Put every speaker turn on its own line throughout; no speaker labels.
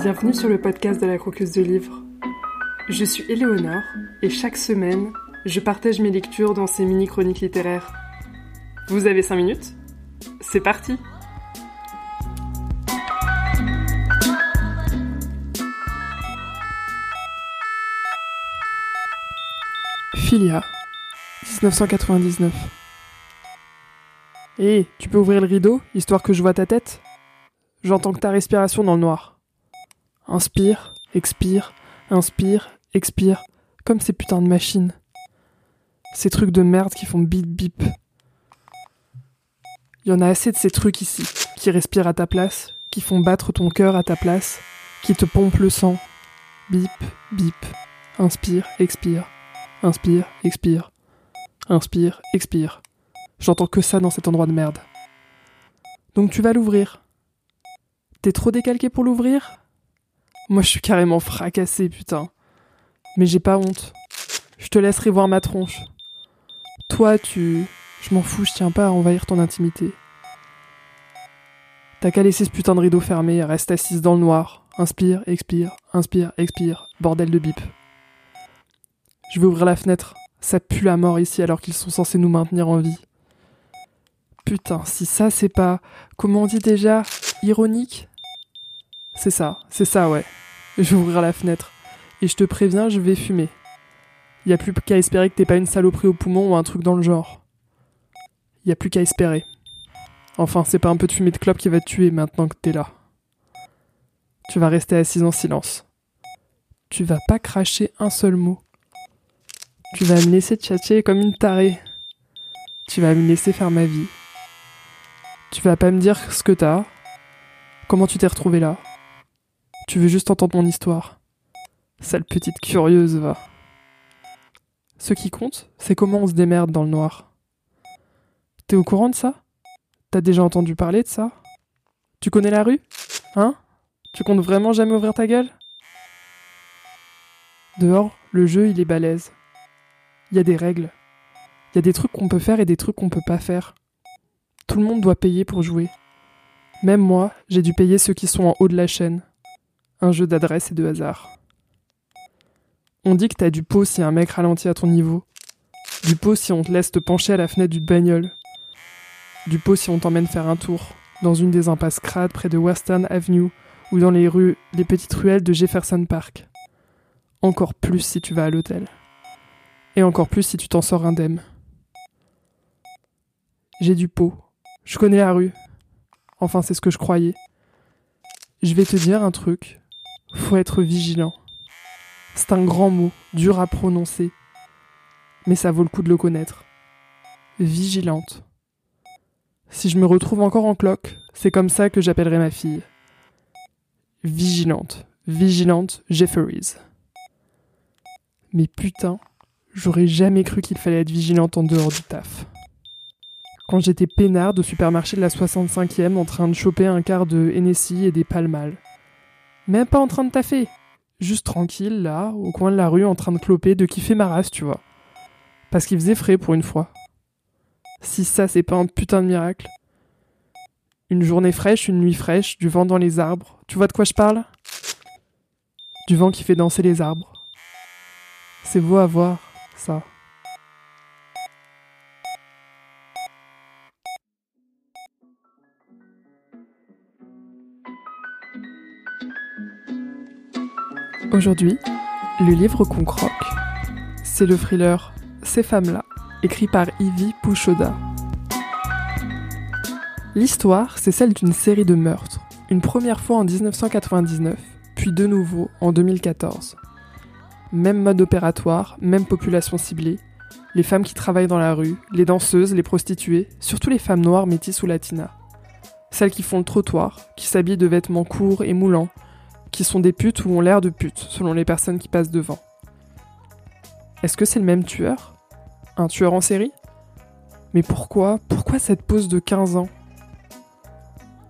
Bienvenue sur le podcast de la croqueuse de livres. Je suis Éléonore et chaque semaine, je partage mes lectures dans ces mini-chroniques littéraires. Vous avez 5 minutes? C'est parti Philia, 1999. Hé, tu peux ouvrir le rideau, histoire que je vois ta tête? J'entends que ta respiration dans le noir. Inspire, expire, inspire, expire, comme ces putains de machines. Ces trucs de merde qui font bip bip. Il y en a assez de ces trucs ici, qui respirent à ta place, qui font battre ton cœur à ta place, qui te pompent le sang. Bip, bip. Inspire, expire. Inspire, expire. Inspire, expire. J'entends que ça dans cet endroit de merde. Donc tu vas l'ouvrir. T'es trop décalqué pour l'ouvrir? Moi je suis carrément fracassé, putain. Mais j'ai pas honte. Je te laisserai voir ma tronche. Toi, tu. Je m'en fous, je tiens pas à envahir ton intimité. T'as qu'à laisser ce putain de rideau fermé, reste assise dans le noir. Inspire, expire, inspire, expire. Bordel de bip. Je vais ouvrir la fenêtre. Ça pue la mort ici alors qu'ils sont censés nous maintenir en vie. Putain, si ça c'est pas. Comment on dit déjà Ironique? C'est ça, c'est ça, ouais. Je vais ouvrir la fenêtre. Et je te préviens, je vais fumer. Y a plus qu'à espérer que t'aies pas une saloperie au poumon ou un truc dans le genre. Y a plus qu'à espérer. Enfin, c'est pas un peu de fumée de clope qui va te tuer maintenant que t'es là. Tu vas rester assise en silence. Tu vas pas cracher un seul mot. Tu vas me laisser tchatcher comme une tarée. Tu vas me laisser faire ma vie. Tu vas pas me dire ce que t'as, comment tu t'es retrouvé là? Tu veux juste entendre mon histoire. Sale petite curieuse, va. Ce qui compte, c'est comment on se démerde dans le noir. T'es au courant de ça? T'as déjà entendu parler de ça? Tu connais la rue? Hein? Tu comptes vraiment jamais ouvrir ta gueule? Dehors, le jeu, il est balèze. Il y a des règles. Il y a des trucs qu'on peut faire et des trucs qu'on peut pas faire. Tout le monde doit payer pour jouer. Même moi, j'ai dû payer ceux qui sont en haut de la chaîne. Un jeu d'adresse et de hasard. On dit que t'as du pot si un mec ralentit à ton niveau. Du pot si on te laisse te pencher à la fenêtre du bagnole. Du pot si on t'emmène faire un tour, dans une des impasses crades près de Western Avenue ou dans les rues, les petites ruelles de Jefferson Park. Encore plus si tu vas à l'hôtel. Et encore plus si tu t'en sors indemne. J'ai du pot. Je connais la rue. Enfin, c'est ce que je croyais. Je vais te dire un truc. Faut être vigilant. C'est un grand mot, dur à prononcer. Mais ça vaut le coup de le connaître. Vigilante. Si je me retrouve encore en cloque, c'est comme ça que j'appellerai ma fille. Vigilante. Vigilante Jefferies. Mais putain, j'aurais jamais cru qu'il fallait être vigilante en dehors du taf. Quand j'étais peinarde au supermarché de la 65e en train de choper un quart de Hennessy et des palmales. Même pas en train de taffer. Juste tranquille, là, au coin de la rue, en train de cloper, de kiffer ma race, tu vois. Parce qu'il faisait frais pour une fois. Si ça, c'est pas un putain de miracle. Une journée fraîche, une nuit fraîche, du vent dans les arbres. Tu vois de quoi je parle? Du vent qui fait danser les arbres. C'est beau à voir, ça. Aujourd'hui, le livre qu'on croque, c'est le thriller Ces femmes-là, écrit par Ivy Pouchoda. L'histoire, c'est celle d'une série de meurtres, une première fois en 1999, puis de nouveau en 2014. Même mode opératoire, même population ciblée, les femmes qui travaillent dans la rue, les danseuses, les prostituées, surtout les femmes noires, métisses ou latinas. Celles qui font le trottoir, qui s'habillent de vêtements courts et moulants, qui sont des putes ou ont l'air de putes, selon les personnes qui passent devant. Est-ce que c'est le même tueur? Un tueur en série? Mais pourquoi Pourquoi cette pause de 15 ans?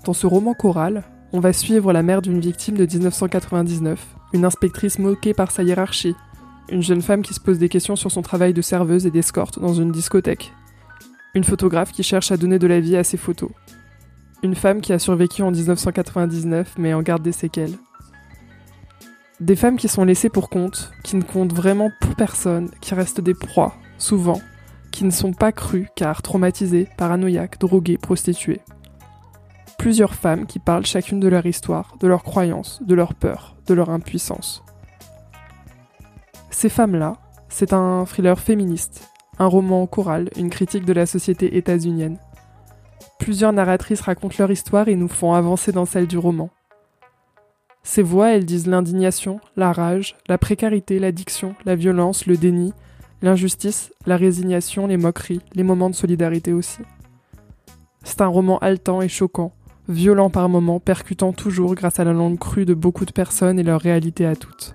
Dans ce roman choral, on va suivre la mère d'une victime de 1999, une inspectrice moquée par sa hiérarchie, une jeune femme qui se pose des questions sur son travail de serveuse et d'escorte dans une discothèque, une photographe qui cherche à donner de la vie à ses photos, une femme qui a survécu en 1999 mais en garde des séquelles, Des femmes qui sont laissées pour compte, qui ne comptent vraiment pour personne, qui restent des proies, souvent, qui ne sont pas crues car traumatisées, paranoïaques, droguées, prostituées. Plusieurs femmes qui parlent chacune de leur histoire, de leurs croyances, de leurs peurs, de leur impuissance. Ces femmes-là, c'est un thriller féministe, un roman choral, une critique de la société états-unienne. Plusieurs narratrices racontent leur histoire et nous font avancer dans celle du roman. Ces voix, elles disent l'indignation, la rage, la précarité, l'addiction, la violence, le déni, l'injustice, la résignation, les moqueries, les moments de solidarité aussi. C'est un roman haletant et choquant, violent par moments, percutant toujours grâce à la langue crue de beaucoup de personnes et leur réalité à toutes.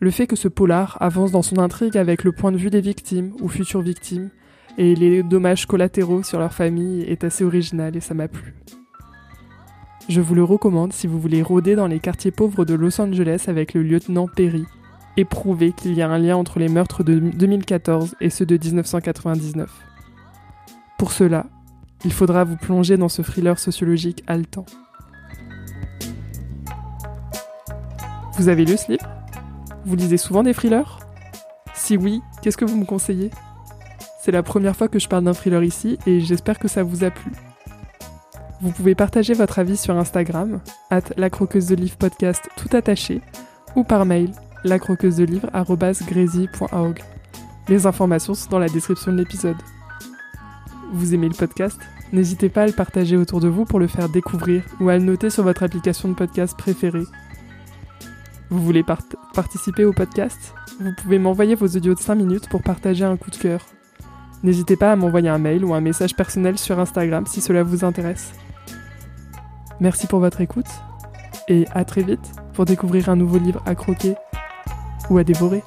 Le fait que ce polar avance dans son intrigue avec le point de vue des victimes ou futures victimes et les dommages collatéraux sur leur famille est assez original et ça m'a plu. Je vous le recommande si vous voulez rôder dans les quartiers pauvres de Los Angeles avec le lieutenant Perry et prouver qu'il y a un lien entre les meurtres de 2014 et ceux de 1999. Pour cela, il faudra vous plonger dans ce thriller sociologique haletant. Vous avez lu ce livre? Vous lisez souvent des thrillers? Si oui, qu'est-ce que vous me conseillez? C'est la première fois que je parle d'un thriller ici et j'espère que ça vous a plu. Vous pouvez partager votre avis sur Instagram, at la croqueuse de livre podcast tout attaché, ou par mail, lacroqueuse de livre Les informations sont dans la description de l'épisode. Vous aimez le podcast? N'hésitez pas à le partager autour de vous pour le faire découvrir ou à le noter sur votre application de podcast préférée. Vous voulez participer au podcast? Vous pouvez m'envoyer vos audios de 5 minutes pour partager un coup de cœur. N'hésitez pas à m'envoyer un mail ou un message personnel sur Instagram si cela vous intéresse. Merci pour votre écoute et à très vite pour découvrir un nouveau livre à croquer ou à dévorer.